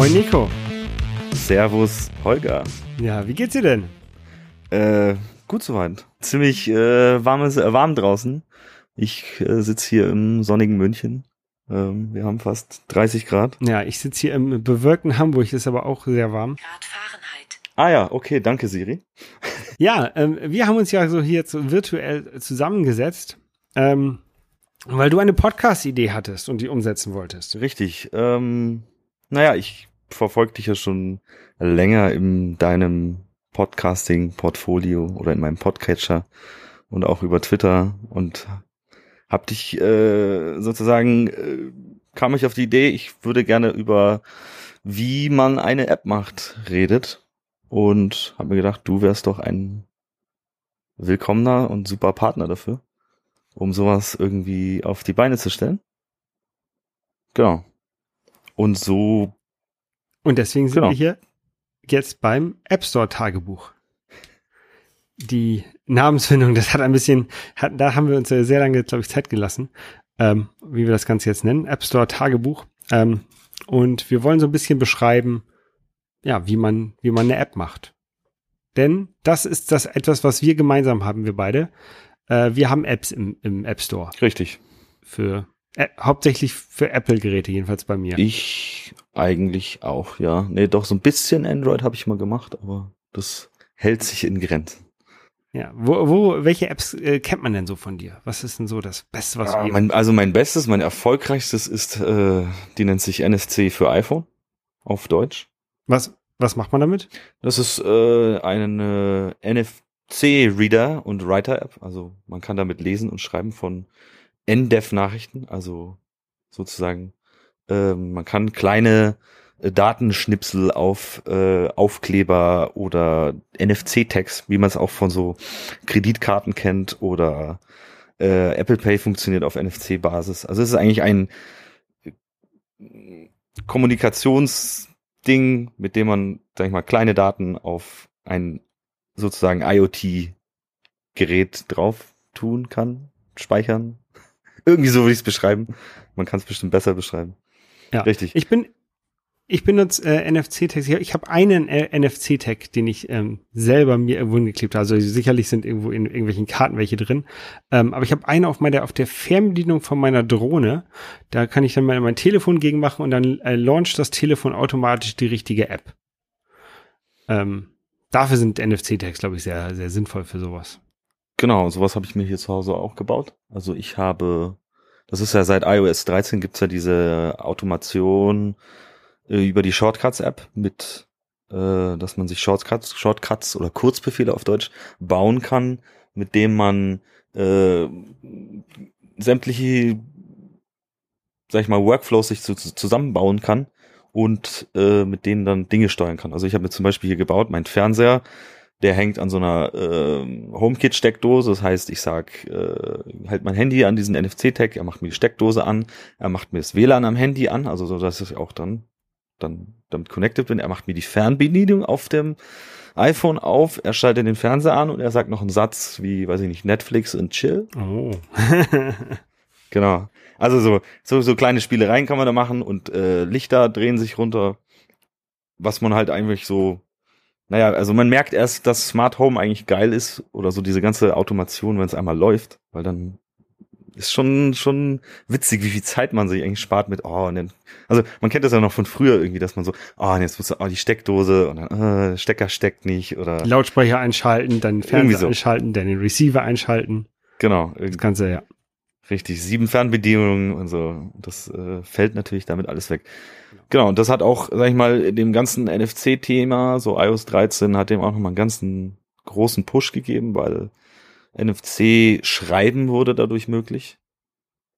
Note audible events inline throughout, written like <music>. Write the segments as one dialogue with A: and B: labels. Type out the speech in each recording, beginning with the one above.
A: Moin Nico.
B: Servus Holger.
A: Ja, wie geht's dir denn?
B: Äh, gut soweit. Ziemlich äh, warmes, äh, warm draußen. Ich äh, sitze hier im sonnigen München. Ähm, wir haben fast 30 Grad.
A: Ja, ich sitze hier im bewölkten Hamburg, ist aber auch sehr warm.
C: Grad Fahrenheit.
B: Ah ja, okay, danke Siri. <laughs>
A: Ja, ähm, wir haben uns ja so hier so virtuell zusammengesetzt, ähm, weil du eine Podcast-Idee hattest und die umsetzen wolltest.
B: Richtig. Ähm, naja, ich verfolge dich ja schon länger in deinem Podcasting-Portfolio oder in meinem Podcatcher und auch über Twitter und hab dich äh, sozusagen äh, kam ich auf die Idee, ich würde gerne über wie man eine App macht redet und habe mir gedacht, du wärst doch ein willkommener und super Partner dafür, um sowas irgendwie auf die Beine zu stellen. Genau. Und so.
A: Und deswegen sind
B: Genau.
A: wir hier jetzt beim App Store Tagebuch. Die Namensfindung, das hat ein bisschen, hat, da haben wir uns sehr lange, glaube ich, Zeit gelassen, ähm, wie wir das Ganze jetzt nennen, App Store Tagebuch. Ähm, und wir wollen so ein bisschen beschreiben, ja, wie man, wie man eine App macht. Denn das ist das etwas, was wir gemeinsam haben, wir beide. Äh, wir haben Apps im, im App Store
B: Richtig.
A: für äh, hauptsächlich für Apple-Geräte, jedenfalls bei mir.
B: Ich eigentlich auch, ja. Nee, doch so ein bisschen Android habe ich mal gemacht, aber das hält sich in Grenzen.
A: Ja, wo, wo, welche Apps äh, kennt man denn so von dir? Was ist denn so das Beste, was
B: Ah,
A: wir
B: mein, also mein bestes, mein erfolgreichstes ist, äh, die nennt sich NFC für iPhone auf Deutsch.
A: was, was macht man damit?
B: Das ist äh, eine NFC-Reader und Writer-App. Also man kann damit lesen und schreiben von NDEF-Nachrichten. Also sozusagen, äh, man kann kleine äh, Datenschnipsel auf äh, Aufkleber oder NFC-Tags, wie man es auch von so Kreditkarten kennt oder äh, Apple Pay funktioniert auf NFC-Basis. Also es ist eigentlich ein äh, Kommunikationsding, mit dem man, sag ich mal, kleine Daten auf ein sozusagen IoT-Gerät drauf tun kann, speichern. Irgendwie so würde ich es beschreiben. Man kann es bestimmt besser beschreiben.
A: Ja,
B: Richtig.
A: Ich bin, ich benutze äh, NFC-Tags. Ich, ich habe einen äh, NFC-Tag, den ich ähm, selber mir irgendwo hingeklebt habe. Also sicherlich sind irgendwo in irgendwelchen Karten welche drin. Ähm, aber ich habe einen auf meiner, auf der Fernbedienung von meiner Drohne. Da kann ich dann mal mein Telefon gegen machen und dann äh, launcht das Telefon automatisch die richtige App. Ähm, dafür sind NFC-Tags, glaube ich, sehr, sehr sinnvoll für sowas.
B: Genau, sowas habe ich mir hier zu Hause auch gebaut. Also ich habe, das ist ja seit iOS 13 gibt's ja diese Automation äh, über die Shortcuts-App mit, äh, dass man sich Shortcuts, Shortcuts oder Kurzbefehle auf Deutsch bauen kann, mit dem man äh, sämtliche, sag ich mal, Workflows sich zu, zu, zusammenbauen kann und äh, mit denen dann Dinge steuern kann. Also ich habe mir zum Beispiel hier gebaut, mein Fernseher, der hängt an so einer äh, HomeKit-Steckdose. Das heißt, ich sag, äh, halt mein Handy an diesen NFC-Tag, er macht mir die Steckdose an, er macht mir das WLAN am Handy an, also so, dass ich auch dann, dann damit connected bin. Er macht mir die Fernbedienung auf dem iPhone auf, er schaltet den Fernseher an und er sagt noch einen Satz wie, weiß ich nicht, Netflix und Chill.
A: Oh. <laughs>
B: Genau. Also so, so, so kleine Spielereien kann man da machen und äh, Lichter drehen sich runter, was man halt eigentlich so, naja, also man merkt erst, dass Smart Home eigentlich geil ist oder so diese ganze Automation, wenn es einmal läuft, weil dann ist schon schon witzig, wie viel Zeit man sich eigentlich spart mit, oh, und dann, also man kennt das ja noch von früher irgendwie, dass man so, oh, und jetzt muss oh, die Steckdose und dann, äh, Stecker steckt nicht oder
A: Lautsprecher einschalten, dann Fernseher
B: so.
A: einschalten, dann den Receiver einschalten.
B: genau,
A: Das Ganze, ja.
B: Richtig, sieben Fernbedienungen und so. Das äh, fällt natürlich damit alles weg. Genau, und das hat auch, sag ich mal, dem ganzen NFC-Thema, so iOS 13, hat dem auch nochmal einen ganzen großen Push gegeben, weil NFC-Schreiben wurde dadurch möglich.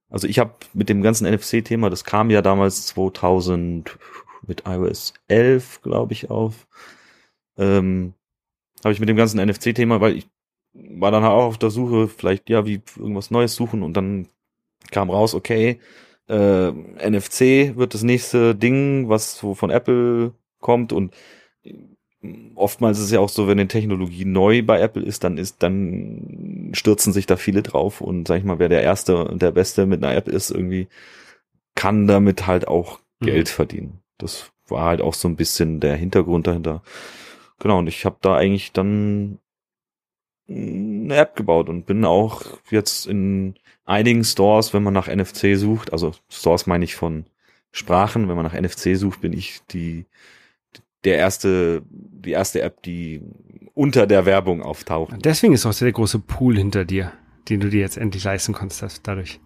B: Also ich habe mit dem ganzen NFC-Thema, das kam ja damals 2000 mit iOS 11, glaube ich, auf. Ähm, habe ich mit dem ganzen NFC-Thema, weil ich war dann auch auf der Suche, vielleicht ja, wie irgendwas Neues suchen und dann kam raus, okay, äh, NFC wird das nächste Ding, was so von Apple kommt und oftmals ist es ja auch so, wenn eine Technologie neu bei Apple ist, dann ist, dann stürzen sich da viele drauf und sag ich mal, wer der Erste und der Beste mit einer App ist, irgendwie kann damit halt auch
A: Mhm.
B: Geld verdienen. Das war halt auch so ein bisschen der Hintergrund dahinter. Genau, und ich habe da eigentlich dann eine App gebaut und bin auch jetzt in einigen Stores, wenn man nach NFC sucht, also Stores meine ich von Sprachen, wenn man nach NFC sucht, bin ich die der erste, die erste App, die unter der Werbung auftaucht.
A: Deswegen ist auch der große Pool hinter dir, den du dir jetzt endlich leisten konntest dadurch.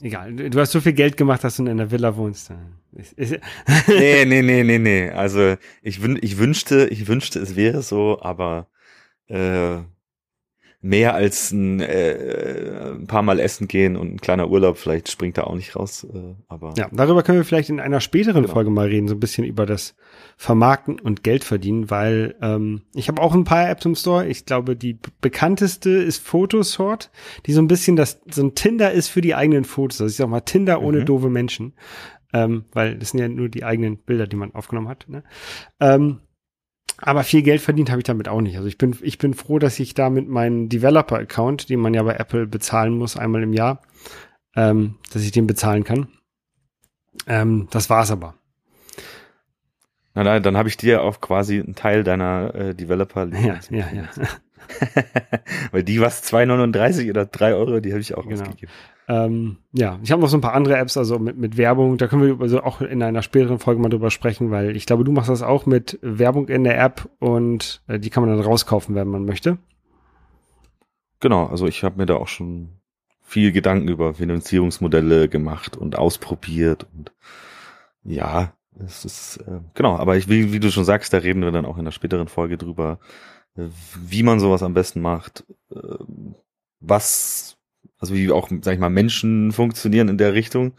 A: Egal, du hast so viel Geld gemacht, dass du in einer Villa wohnst. <laughs>
B: nee, nee, nee, nee, nee. Also ich, wün ich wünschte, ich wünschte, es wäre so, aber äh, mehr als ein, äh, ein paar Mal essen gehen und ein kleiner Urlaub, vielleicht springt da auch nicht raus. Äh, aber
A: ja, darüber können wir vielleicht in einer späteren genau. Folge mal reden, so ein bisschen über das Vermarkten und Geld verdienen, weil ähm, ich habe auch ein paar Apps im Store. Ich glaube, die bekannteste ist Photosort, die so ein bisschen das so ein Tinder ist für die eigenen Fotos. Also ich sag mal Tinder ohne mhm. doofe Menschen, ähm, weil das sind ja nur die eigenen Bilder, die man aufgenommen hat. Ne? Ähm, aber viel Geld verdient habe ich damit auch nicht. Also ich bin, ich bin froh, dass ich da mit meinem Developer-Account, den man ja bei Apple bezahlen muss, einmal im Jahr, ähm, dass ich den bezahlen kann. Ähm, das war's aber.
B: Na, na dann habe ich dir auch quasi einen Teil deiner äh, <laughs> developer
A: Ja, ja, ja.
B: Weil die was 2,39 oder 3 Euro, die habe ich auch
A: genau. ausgegeben. Ähm, ja, ich habe noch so ein paar andere Apps, also mit, mit Werbung. Da können wir also auch in einer späteren Folge mal drüber sprechen, weil ich glaube, du machst das auch mit Werbung in der App und äh, die kann man dann rauskaufen, wenn man möchte.
B: Genau, also ich habe mir da auch schon viel Gedanken über Finanzierungsmodelle gemacht und ausprobiert und ja, es ist äh, genau, aber ich wie, wie du schon sagst, da reden wir dann auch in einer späteren Folge drüber, wie man sowas am besten macht, äh, was also wie auch, sag ich mal, Menschen funktionieren in der Richtung,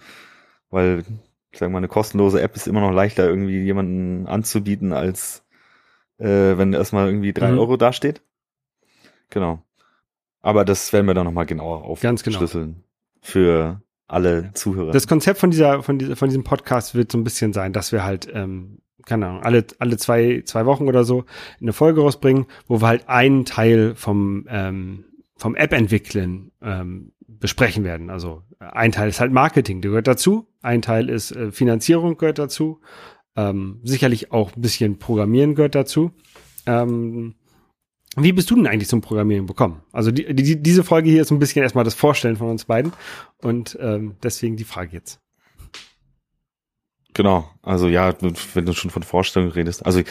B: weil, ich sag mal, eine kostenlose App ist immer noch leichter irgendwie jemanden anzubieten, als äh, wenn erstmal irgendwie drei mhm. Euro dasteht. Genau. Aber das werden wir dann nochmal genauer aufschlüsseln. Genau. Für alle Zuhörer.
A: Das Konzept von dieser, von dieser, von diesem Podcast wird so ein bisschen sein, dass wir halt, ähm, keine Ahnung, alle, alle zwei, zwei Wochen oder so eine Folge rausbringen, wo wir halt einen Teil vom, ähm, vom App-Entwickeln ähm, besprechen werden. Also ein Teil ist halt Marketing, der gehört dazu. Ein Teil ist äh, Finanzierung gehört dazu. Ähm, sicherlich auch ein bisschen Programmieren gehört dazu. Ähm, wie bist du denn eigentlich zum Programmieren gekommen? Also die, die, diese Folge hier ist ein bisschen erstmal das Vorstellen von uns beiden und ähm, deswegen die Frage jetzt.
B: Genau, also ja, wenn du schon von Vorstellung redest, also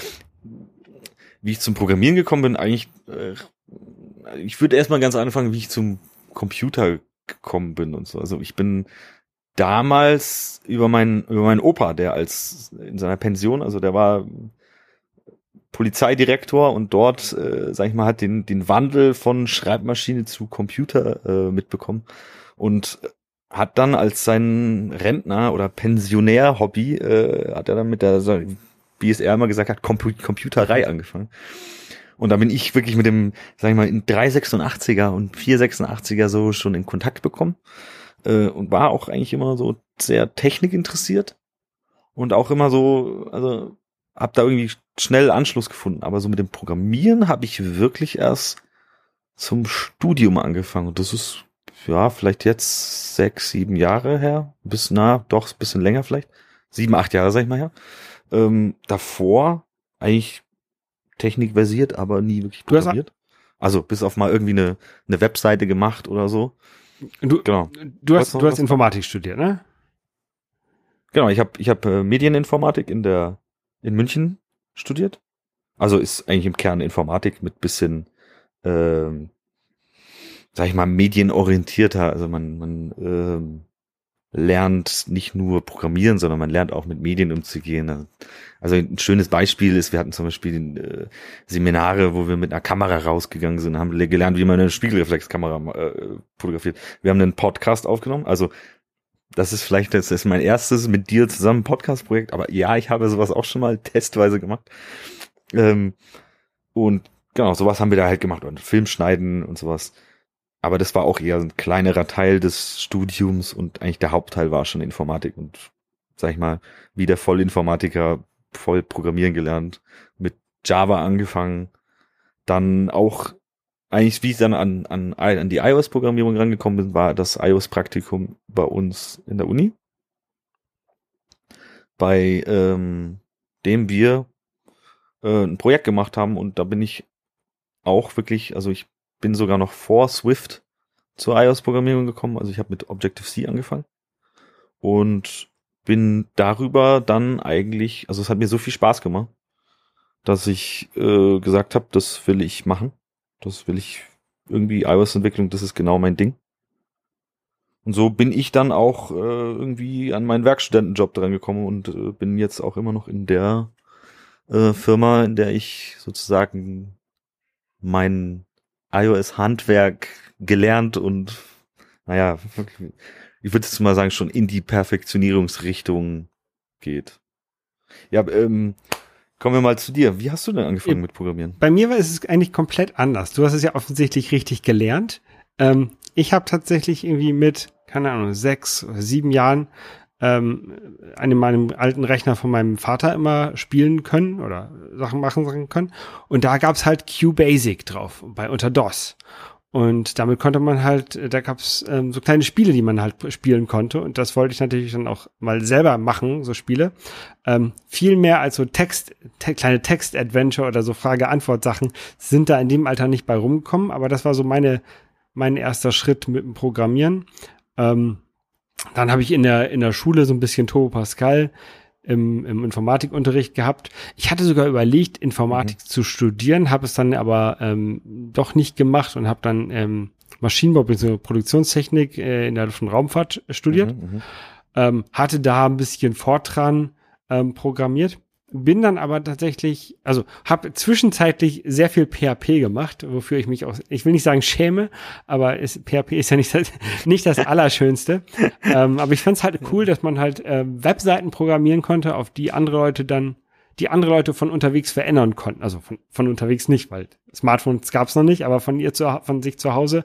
B: wie ich zum Programmieren gekommen bin, eigentlich äh, ich würde erstmal ganz anfangen, wie ich zum Computer gekommen bin und so. Also ich bin damals über meinen über meinen Opa, der als in seiner Pension, also der war Polizeidirektor und dort, äh, sag ich mal, hat den den Wandel von Schreibmaschine zu Computer äh, mitbekommen. Und hat dann als sein Rentner oder Pensionär-Hobby, äh, hat er dann mit der, wie es er immer gesagt hat, Computerei angefangen. Und da bin ich wirklich mit dem, sag ich mal, in 386er und 486er so schon in Kontakt bekommen. Äh, und war auch eigentlich immer so sehr technikinteressiert. Und auch immer so, also hab da irgendwie schnell Anschluss gefunden. Aber so mit dem Programmieren habe ich wirklich erst zum Studium angefangen. Und das ist, ja, vielleicht jetzt sechs, sieben Jahre her. Bis, na, doch, ein bisschen länger vielleicht. Sieben, acht Jahre, sag ich mal her. Ähm, davor eigentlich technikversiert, aber nie wirklich programmiert. Also bis auf mal irgendwie eine, eine Webseite gemacht oder so.
A: Du, genau. du hast, du hast Informatik studiert, ne?
B: Genau, ich habe ich hab, äh, Medieninformatik in der in München studiert. Also ist eigentlich im Kern Informatik mit bisschen, ähm, sag ich mal, medienorientierter. Also man, man ähm, lernt nicht nur Programmieren, sondern man lernt auch mit Medien umzugehen. Also ein schönes Beispiel ist, wir hatten zum Beispiel äh, Seminare, wo wir mit einer Kamera rausgegangen sind, haben gelernt, wie man eine Spiegelreflexkamera äh, fotografiert. Wir haben einen Podcast aufgenommen, also das ist vielleicht, das ist mein erstes mit dir zusammen Podcast-Projekt, aber ja, ich habe sowas auch schon mal testweise gemacht. Ähm, und genau, sowas haben wir da halt gemacht und Film schneiden und sowas. Aber das war auch eher ein kleinerer Teil des Studiums und eigentlich der Hauptteil war schon Informatik und sag ich mal, wie der Vollinformatiker voll programmieren gelernt, mit Java angefangen, dann auch eigentlich, wie ich dann an, an, an die iOS-Programmierung rangekommen bin, war das iOS-Praktikum bei uns in der Uni. bei ähm, dem wir äh, ein Projekt gemacht haben und da bin ich auch wirklich, also ich bin sogar noch vor Swift zur iOS-Programmierung gekommen. Also ich habe mit Objective-C angefangen und bin darüber dann eigentlich, also es hat mir so viel Spaß gemacht, dass ich äh, gesagt habe, das will ich machen. Das will ich irgendwie iOS-Entwicklung, das ist genau mein Ding. Und so bin ich dann auch äh, irgendwie an meinen Werkstudentenjob dran gekommen und äh, bin jetzt auch immer noch in der äh, Firma, in der ich sozusagen mein iOS-Handwerk gelernt und naja, ich würde jetzt mal sagen, schon in die Perfektionierungsrichtung geht. Ja, ähm, kommen wir mal zu dir. Wie hast du denn angefangen mit Programmieren?
A: Bei mir war es eigentlich komplett anders. Du hast es ja offensichtlich richtig gelernt. Ähm, ich habe tatsächlich irgendwie mit, keine Ahnung, sechs oder sieben Jahren ähm, an meinem alten Rechner von meinem Vater immer spielen können oder Sachen machen können. Und da gab's halt QBasic drauf, bei unter DOS. Und damit konnte man halt, da gab's ähm, so kleine Spiele, die man halt spielen konnte. Und das wollte ich natürlich dann auch mal selber machen, so Spiele. Ähm, viel mehr als so Text, te kleine Text-Adventure oder so Frage-Antwort-Sachen sind da in dem Alter nicht bei rumgekommen. Aber das war so meine, mein erster Schritt mit dem Programmieren. Ähm, dann habe ich in der, in der Schule so ein bisschen Turbo Pascal im, im Informatikunterricht gehabt. Ich hatte sogar überlegt, Informatik mhm. zu studieren, habe es dann aber ähm, doch nicht gemacht und habe dann ähm, Maschinenbau bzw. Produktionstechnik äh, in der Luft- und Raumfahrt studiert. Mhm, mhm, ähm, hatte da ein bisschen Fortran ähm, programmiert bin dann aber tatsächlich, also habe zwischenzeitlich sehr viel PHP gemacht, wofür ich mich auch, ich will nicht sagen schäme, aber es, PHP ist ja nicht das, <laughs> nicht das Allerschönste. <laughs> ähm, aber ich fand es halt cool, dass man halt äh, Webseiten programmieren konnte, auf die andere Leute dann, die andere Leute von unterwegs verändern konnten. Also von, von unterwegs nicht, weil Smartphones gab es noch nicht, aber von ihr zu, von sich zu Hause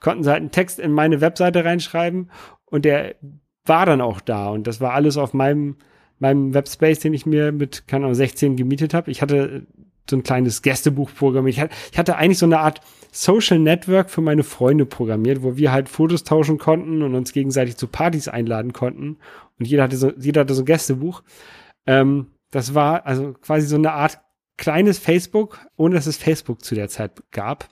A: konnten sie halt einen Text in meine Webseite reinschreiben und der war dann auch da und das war alles auf meinem meinem Webspace, den ich mir mit, keine Ahnung, 16 gemietet habe. Ich hatte so ein kleines Gästebuch programmiert. Ich hatte, ich hatte eigentlich so eine Art Social Network für meine Freunde programmiert, wo wir halt Fotos tauschen konnten und uns gegenseitig zu Partys einladen konnten. Und jeder hatte so, jeder hatte so ein Gästebuch. Ähm, das war also quasi so eine Art kleines Facebook, ohne dass es Facebook zu der Zeit gab.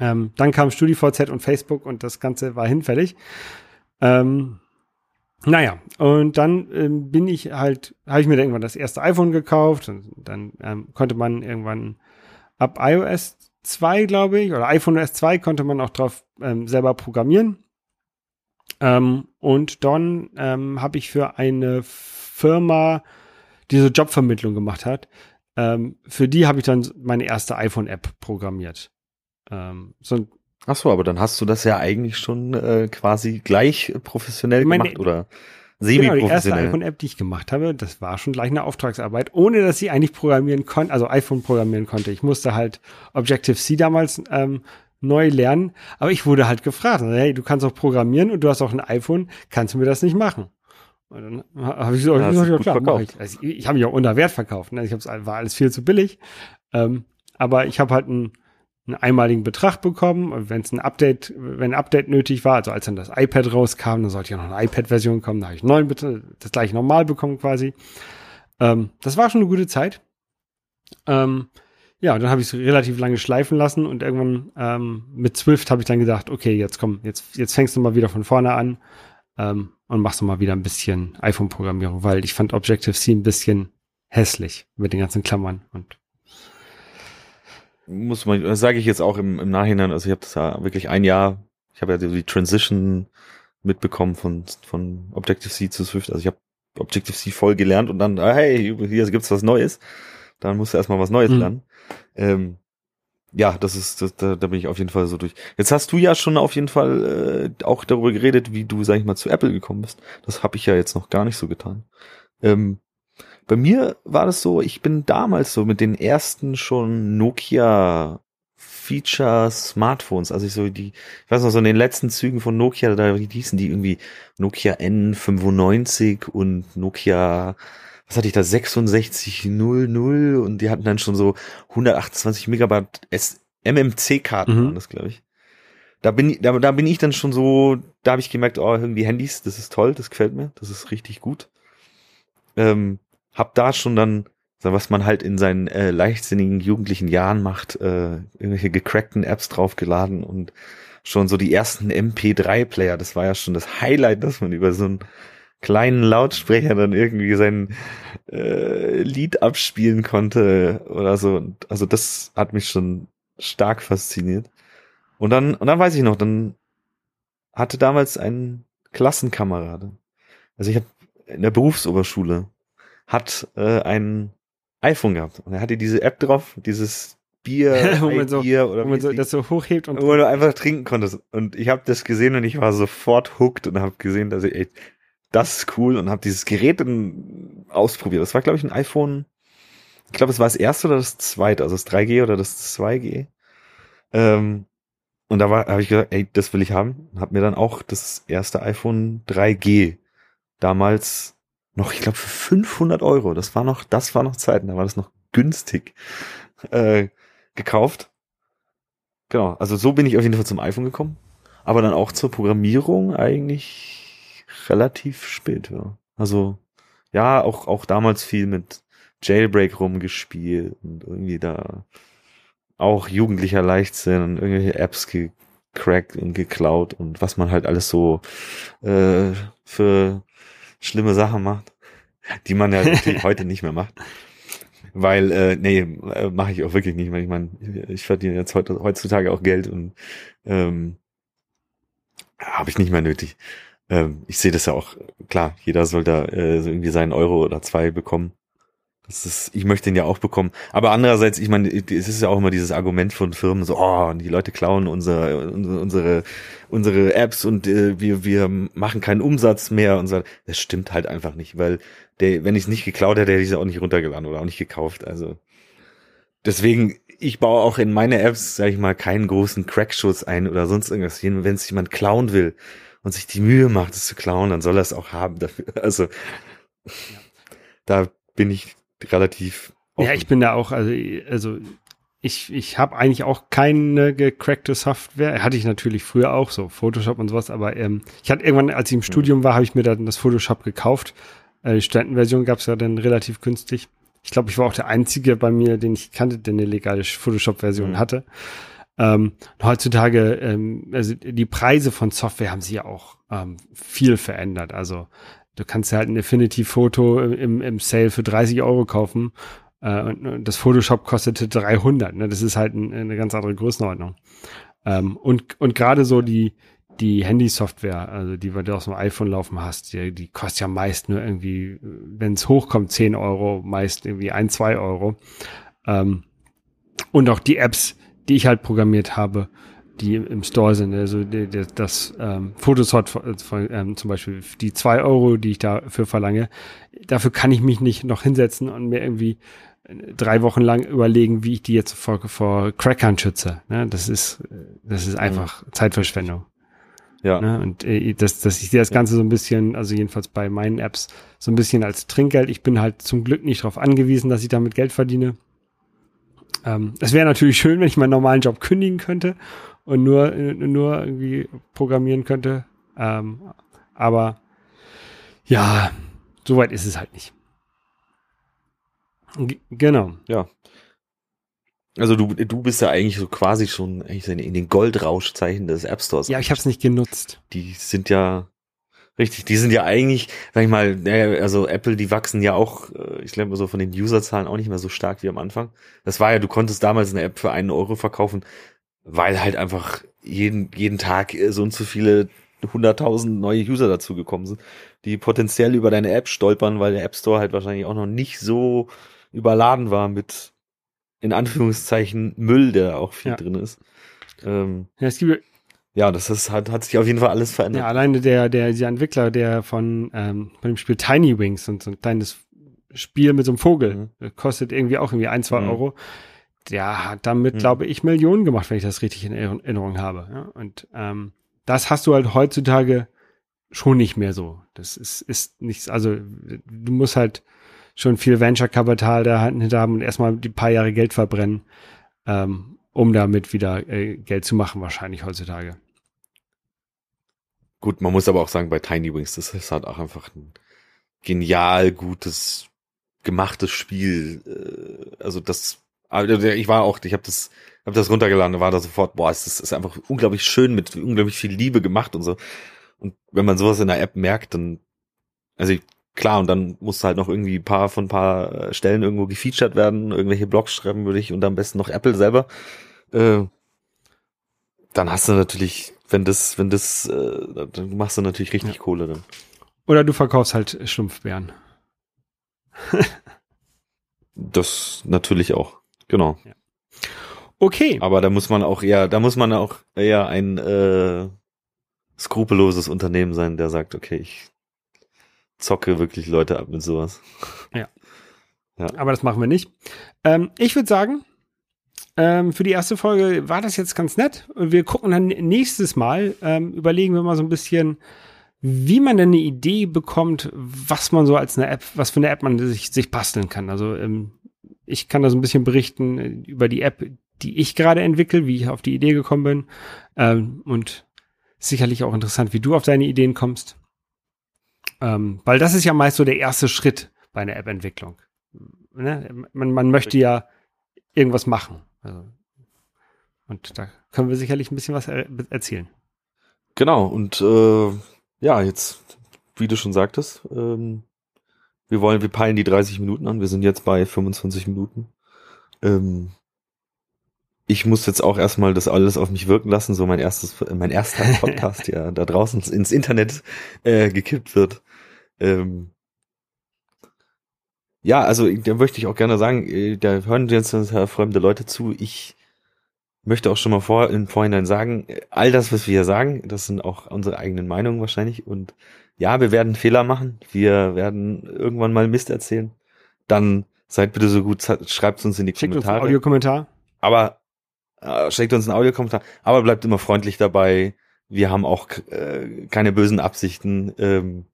A: Ähm, dann kam StudiVZ und Facebook und das Ganze war hinfällig. Ähm, naja, und dann ähm, bin ich halt, habe ich mir irgendwann das erste iPhone gekauft und dann ähm, konnte man irgendwann ab iOS 2, glaube ich, oder iPhone OS 2 konnte man auch drauf ähm, selber programmieren. Ähm, und dann ähm, habe ich für eine Firma, die so Jobvermittlung gemacht hat, ähm, für die habe ich dann meine erste iPhone-App programmiert. So
B: Ach so, aber dann hast du das ja eigentlich schon äh, quasi gleich professionell meine, gemacht oder
A: semi-professionell. Genau, die erste iPhone-App, die ich gemacht habe, das war schon gleich eine Auftragsarbeit, ohne dass ich eigentlich programmieren konnte, also iPhone programmieren konnte. Ich musste halt Objective-C damals ähm, neu lernen, aber ich wurde halt gefragt, hey, du kannst auch programmieren und du hast auch ein iPhone, kannst du mir das nicht machen? Und dann habe ich so, ja, ich, klar, mach ich. Also ich, ich habe mich auch unter Wert verkauft, ne? ich hab's, war alles viel zu billig, ähm, aber ich habe halt ein einen einmaligen Betrag bekommen. Wenn es ein Update, wenn ein Update nötig war, also als dann das iPad rauskam, dann sollte ja noch eine iPad-Version kommen, da habe ich neun, das gleiche normal bekommen quasi. Ähm, das war schon eine gute Zeit. Ähm, ja, dann habe ich es relativ lange schleifen lassen und irgendwann ähm, mit Swift habe ich dann gedacht, okay, jetzt komm, jetzt, jetzt fängst du mal wieder von vorne an ähm, und machst du mal wieder ein bisschen iPhone-Programmierung, weil ich fand Objective-C ein bisschen hässlich mit den ganzen Klammern und
B: muss man, das sage ich jetzt auch im, im Nachhinein, also ich habe das ja wirklich ein Jahr, ich habe ja die Transition mitbekommen von, von Objective-C zu Swift, also ich habe Objective-C voll gelernt und dann, ah, hey, hier gibt's was Neues, dann musst du erstmal was Neues mhm. lernen. Ähm, ja, das ist, das, da, da bin ich auf jeden Fall so durch. Jetzt hast du ja schon auf jeden Fall äh, auch darüber geredet, wie du, sag ich mal, zu Apple gekommen bist. Das habe ich ja jetzt noch gar nicht so getan. Ähm, bei mir war das so, ich bin damals so mit den ersten schon Nokia Feature Smartphones, also ich so die, ich weiß noch, so in den letzten Zügen von Nokia, da hießen die irgendwie Nokia N95 und Nokia, was hatte ich da, 6600 und die hatten dann schon so 128 Megabyte MMC-Karten, mhm. das glaube ich. Da bin, ich, da, da bin ich dann schon so, da habe ich gemerkt, oh, irgendwie Handys, das ist toll, das gefällt mir, das ist richtig gut. ähm, hab da schon dann, was man halt in seinen äh, leichtsinnigen jugendlichen Jahren macht, äh, irgendwelche gecrackten Apps draufgeladen und schon so die ersten MP3-Player. Das war ja schon das Highlight, dass man über so einen kleinen Lautsprecher dann irgendwie sein äh, Lied abspielen konnte oder so. Also das hat mich schon stark fasziniert. Und dann, und dann weiß ich noch, dann hatte damals ein Klassenkamerade. Also ich habe in der Berufsoberschule hat äh, ein iPhone gehabt und er hatte diese App drauf, dieses Bier, <laughs>
A: wo man so,
B: Bier oder
A: wo man so, das so hochhebt und
B: wo du einfach trinken konntest. Und ich habe das gesehen und ich war sofort hooked und habe gesehen, dass ich ey, das ist cool und habe dieses Gerät dann ausprobiert. Das war, glaube ich, ein iPhone. Ich glaube, es war das erste oder das zweite, also das 3G oder das 2G. Ähm, und da war, habe ich gesagt, ey, das will ich haben. Habe mir dann auch das erste iPhone 3G damals noch, ich glaube, für 500 Euro. Das war noch, das war noch Zeiten, da war das noch günstig äh, gekauft. Genau, also so bin ich auf jeden Fall zum iPhone gekommen. Aber dann auch zur Programmierung eigentlich relativ spät, ja. Also, ja, auch, auch damals viel mit Jailbreak rumgespielt und irgendwie da auch jugendlicher Leichtsinn und irgendwelche Apps gecrackt und geklaut und was man halt alles so äh, für schlimme Sachen macht, die man ja natürlich <laughs> heute nicht mehr macht. Weil, äh, nee, äh, mache ich auch wirklich nicht mehr. Ich meine, ich verdiene jetzt heute, heutzutage auch Geld und ähm, habe ich nicht mehr nötig. Ähm, ich sehe das ja auch, klar, jeder soll da äh, irgendwie seinen Euro oder zwei bekommen. Das ist, ich möchte ihn ja auch bekommen. Aber andererseits, ich meine, es ist ja auch immer dieses Argument von Firmen, so, oh, die Leute klauen unsere, unsere, unsere, Apps und äh, wir, wir machen keinen Umsatz mehr und so. Das stimmt halt einfach nicht, weil der, wenn ich es nicht geklaut hätte, hätte ich es auch nicht runtergeladen oder auch nicht gekauft. Also deswegen, ich baue auch in meine Apps, sage ich mal, keinen großen Crackschutz ein oder sonst irgendwas. Wenn es jemand klauen will und sich die Mühe macht, es zu klauen, dann soll er es auch haben dafür. <laughs> Also da bin ich relativ.
A: Ja,
B: offen.
A: ich bin da auch, also, also ich, ich habe eigentlich auch keine gecrackte Software. Hatte ich natürlich früher auch, so Photoshop und sowas, aber ähm, ich hatte irgendwann, als ich im Studium war, habe ich mir dann das Photoshop gekauft. Äh, die Studentenversion gab es ja dann relativ günstig. Ich glaube, ich war auch der Einzige bei mir, den ich kannte, der eine legale Photoshop-Version
B: Mhm.
A: hatte. Ähm, heutzutage, ähm, also die Preise von Software haben sich ja auch ähm, viel verändert. Also du kannst ja halt ein Affinity-Foto im, im Sale für 30 Euro kaufen äh, und, das Photoshop kostete 300. Ne? Das ist halt ein, eine ganz andere Größenordnung. Ähm, und und gerade so die die Handy-Software, also die du aus dem iPhone laufen hast, die, die kostet ja meist nur irgendwie, wenn es hochkommt, 10 Euro, meist irgendwie ein, zwei Euro. Ähm, und auch die Apps, die ich halt programmiert habe, die im- Store sind, also die, das ähm, von, von, ähm, zum Beispiel, die zwei Euro, die ich dafür verlange, dafür kann ich mich nicht noch hinsetzen und mir irgendwie drei Wochen lang überlegen, wie ich die jetzt vor, vor Crackern schütze. Ne? Das ist, das ist einfach Zeitverschwendung.
B: ja.
A: Ne? Und äh, das, dass ich sehe das Ganze so ein bisschen, also jedenfalls bei meinen Apps, so ein bisschen als Trinkgeld. Ich bin halt zum Glück nicht darauf angewiesen, dass ich damit Geld verdiene. Ähm, es wäre natürlich schön, wenn ich meinen normalen Job kündigen könnte und nur, nur irgendwie programmieren könnte. Ähm, aber ja, soweit ist es halt nicht. G genau.
B: Ja. Also du, du bist ja eigentlich so quasi schon eigentlich in den Goldrauschzeichen des App Stores.
A: Ja, ich habe es nicht genutzt.
B: Die sind ja richtig, die sind ja eigentlich, sag ich mal, naja, also Apple, die wachsen ja auch, äh, ich glaube so von den Userzahlen auch nicht mehr so stark wie am Anfang. Das war ja, du konntest damals eine App für einen Euro verkaufen, weil halt einfach jeden, jeden Tag äh, so und so viele hunderttausend neue User dazugekommen sind, die potenziell über deine App stolpern, weil der App Store halt wahrscheinlich auch noch nicht so überladen war mit in Anführungszeichen Müll, der da auch viel
A: Ja.
B: drin ist. Ähm,
A: Ja, es gibt
B: ja, das ist, hat, hat sich auf jeden Fall alles verändert.
A: Ja, alleine der, der, der Entwickler, der von, ähm, von dem Spiel Tiny Wings und so ein kleines Spiel mit so einem Vogel,
B: Mhm.
A: kostet irgendwie auch irgendwie ein, zwei
B: Mhm.
A: Euro. Der hat damit,
B: Mhm.
A: glaube ich, Millionen gemacht, wenn ich das richtig in Erinner- Erinnerung habe. Ja? Und ähm, das hast du halt heutzutage schon nicht mehr so. Das ist, ist nichts, also du musst halt schon viel Venture-Kapital da hinter haben und erstmal die paar Jahre Geld verbrennen, ähm, um damit wieder äh, Geld zu machen, wahrscheinlich heutzutage.
B: Gut, man muss aber auch sagen, bei Tiny Wings, das ist halt auch einfach ein genial gutes gemachtes Spiel. Äh, also das, also ich war auch, ich habe das, habe das runtergeladen, war da sofort, boah, es ist, ist einfach unglaublich schön mit unglaublich viel Liebe gemacht und so. Und wenn man sowas in der App merkt, dann, also ich, klar, und dann muss halt noch irgendwie ein paar von ein paar äh, Stellen irgendwo gefeatured werden, irgendwelche Blogs schreiben würde ich und am besten noch Apple selber. Äh, dann hast du natürlich, wenn das, wenn das, äh, dann machst du natürlich richtig ja. Kohle dann.
A: Oder du verkaufst halt Schlumpfbären.
B: das natürlich auch, genau. Ja.
A: Okay.
B: Aber da muss man auch eher, da muss man auch eher ein äh, skrupelloses Unternehmen sein, der sagt, okay, ich zocke wirklich Leute ab mit sowas.
A: Ja. ja. Aber das machen wir nicht. Ähm, ich würde sagen, ähm, für die erste Folge war das jetzt ganz nett. Und wir gucken dann nächstes Mal, ähm, überlegen wir mal so ein bisschen, wie man denn eine Idee bekommt, was man so als eine App, was für eine App man sich, sich basteln kann. Also ähm, ich kann da so ein bisschen berichten äh, über die App, die ich gerade entwickle, wie ich auf die Idee gekommen bin. Ähm, und sicherlich auch interessant, wie du auf deine Ideen kommst. Ähm, weil das ist ja meist so der erste Schritt bei einer App-Entwicklung. Ne? Man, man möchte ja irgendwas machen. Also, und da können wir sicherlich ein bisschen was er erzählen.
B: Genau, und äh, ja, jetzt, wie du schon sagtest, ähm, wir wollen, wir peilen die 30 Minuten an. Wir sind jetzt bei 25 Minuten. Ähm, ich muss jetzt auch erstmal das alles auf mich wirken lassen, so mein erstes, mein erster <laughs> Podcast, ja, da draußen ins Internet äh, gekippt wird. Ähm, ja, also da möchte ich auch gerne sagen, äh, da hören jetzt fremde Leute zu. Ich möchte auch schon mal vor, im Vorhinein sagen, all das, was wir hier sagen, das sind auch unsere eigenen Meinungen wahrscheinlich. Und ja, wir werden Fehler machen. Wir werden irgendwann mal Mist erzählen. Dann seid bitte so gut, schreibt uns in die Schickt Kommentare. Uns
A: einen Audiokommentar.
B: Aber äh, schickt uns einen Audiokommentar. Aber bleibt immer freundlich dabei. Wir haben auch äh, keine bösen Absichten. Ähm,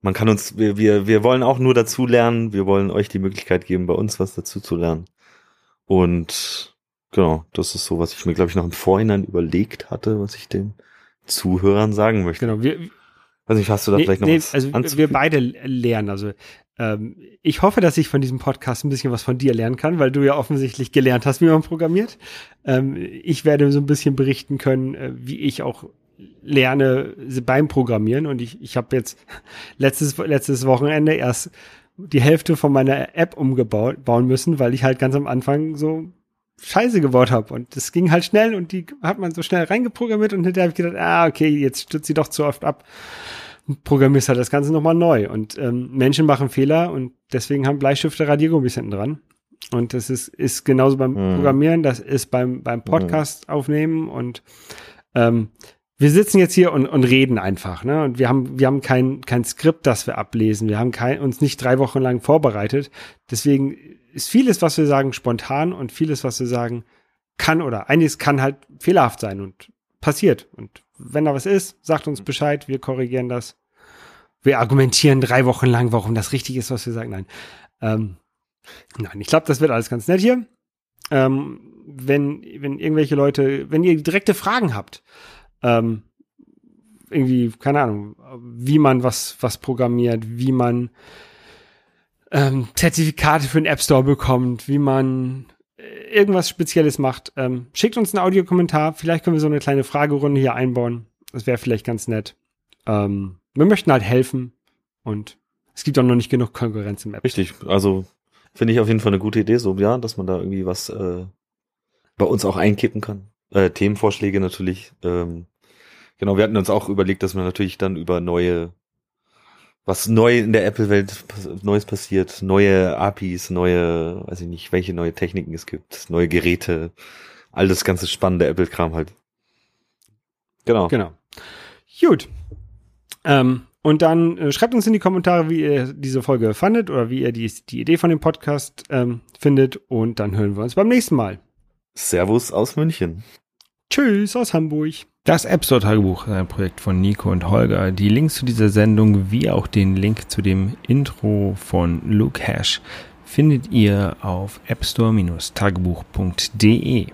B: man kann uns, wir, wir, wir wollen auch nur dazu lernen. Wir wollen euch die Möglichkeit geben, bei uns was dazu zu lernen. Und Genau, das ist so, was ich mir, glaube ich, noch im Vorhinein überlegt hatte, was ich den Zuhörern sagen möchte.
A: Genau, wir,
B: Weiß nicht, hast du da nee, vielleicht noch nee, was
A: Also wir beide lernen. Also ähm, ich hoffe, dass ich von diesem Podcast ein bisschen was von dir lernen kann, weil du ja offensichtlich gelernt hast, wie man programmiert. Ähm, ich werde so ein bisschen berichten können, äh, wie ich auch lerne beim Programmieren. Und ich, ich habe jetzt <laughs> letztes, letztes Wochenende erst die Hälfte von meiner App umgebaut bauen müssen, weil ich halt ganz am Anfang so Scheiße gebaut habe. Und das ging halt schnell und die hat man so schnell reingeprogrammiert und hinterher habe ich gedacht, ah, okay, jetzt stürzt sie doch zu oft ab. Programmierst halt das Ganze nochmal neu. Und ähm, Menschen machen Fehler und deswegen haben Bleistifte Radiergummis hinten dran. Und das ist, ist genauso beim mhm. Programmieren, das ist beim, beim Podcast mhm. aufnehmen und ähm, wir sitzen jetzt hier und, und reden einfach, ne? Und wir haben, wir haben kein, kein Skript, das wir ablesen. Wir haben kein, uns nicht drei Wochen lang vorbereitet. Deswegen ist vieles, was wir sagen, spontan und vieles, was wir sagen, kann oder einiges kann halt fehlerhaft sein und passiert. Und wenn da was ist, sagt uns Bescheid, wir korrigieren das. Wir argumentieren drei Wochen lang, warum das richtig ist, was wir sagen. Nein. Ähm, nein, ich glaube, das wird alles ganz nett hier. Ähm, wenn, wenn irgendwelche Leute, wenn ihr direkte Fragen habt, ähm, irgendwie, keine Ahnung, wie man was, was programmiert, wie man ähm, Zertifikate für den App Store bekommt, wie man äh, irgendwas Spezielles macht, ähm, schickt uns einen Audiokommentar. Vielleicht können wir so eine kleine Fragerunde hier einbauen. Das wäre vielleicht ganz nett. Ähm, wir möchten halt helfen und es gibt auch noch nicht genug Konkurrenz im App.
B: Richtig, also finde ich auf jeden Fall eine gute Idee, so ja, dass man da irgendwie was äh, bei uns auch einkippen kann. Äh, Themenvorschläge natürlich. Ähm, genau, wir hatten uns auch überlegt, dass man natürlich dann über neue was neu in der Apple-Welt Neues passiert, neue APIs, neue, weiß ich nicht, welche neue Techniken es gibt, neue Geräte, all das ganze spannende Apple-Kram halt.
A: Genau. Genau. Gut. Ähm, und dann äh, schreibt uns in die Kommentare, wie ihr diese Folge fandet oder wie ihr die, die Idee von dem Podcast ähm, findet. Und dann hören wir uns beim nächsten Mal.
B: Servus aus München.
A: Tschüss aus Hamburg.
C: Das App Store Tagebuch ist ein Projekt von Nico und Holger. Die Links zu dieser Sendung wie auch den Link zu dem Intro von Luke Hash findet ihr auf appstore-tagebuch.de.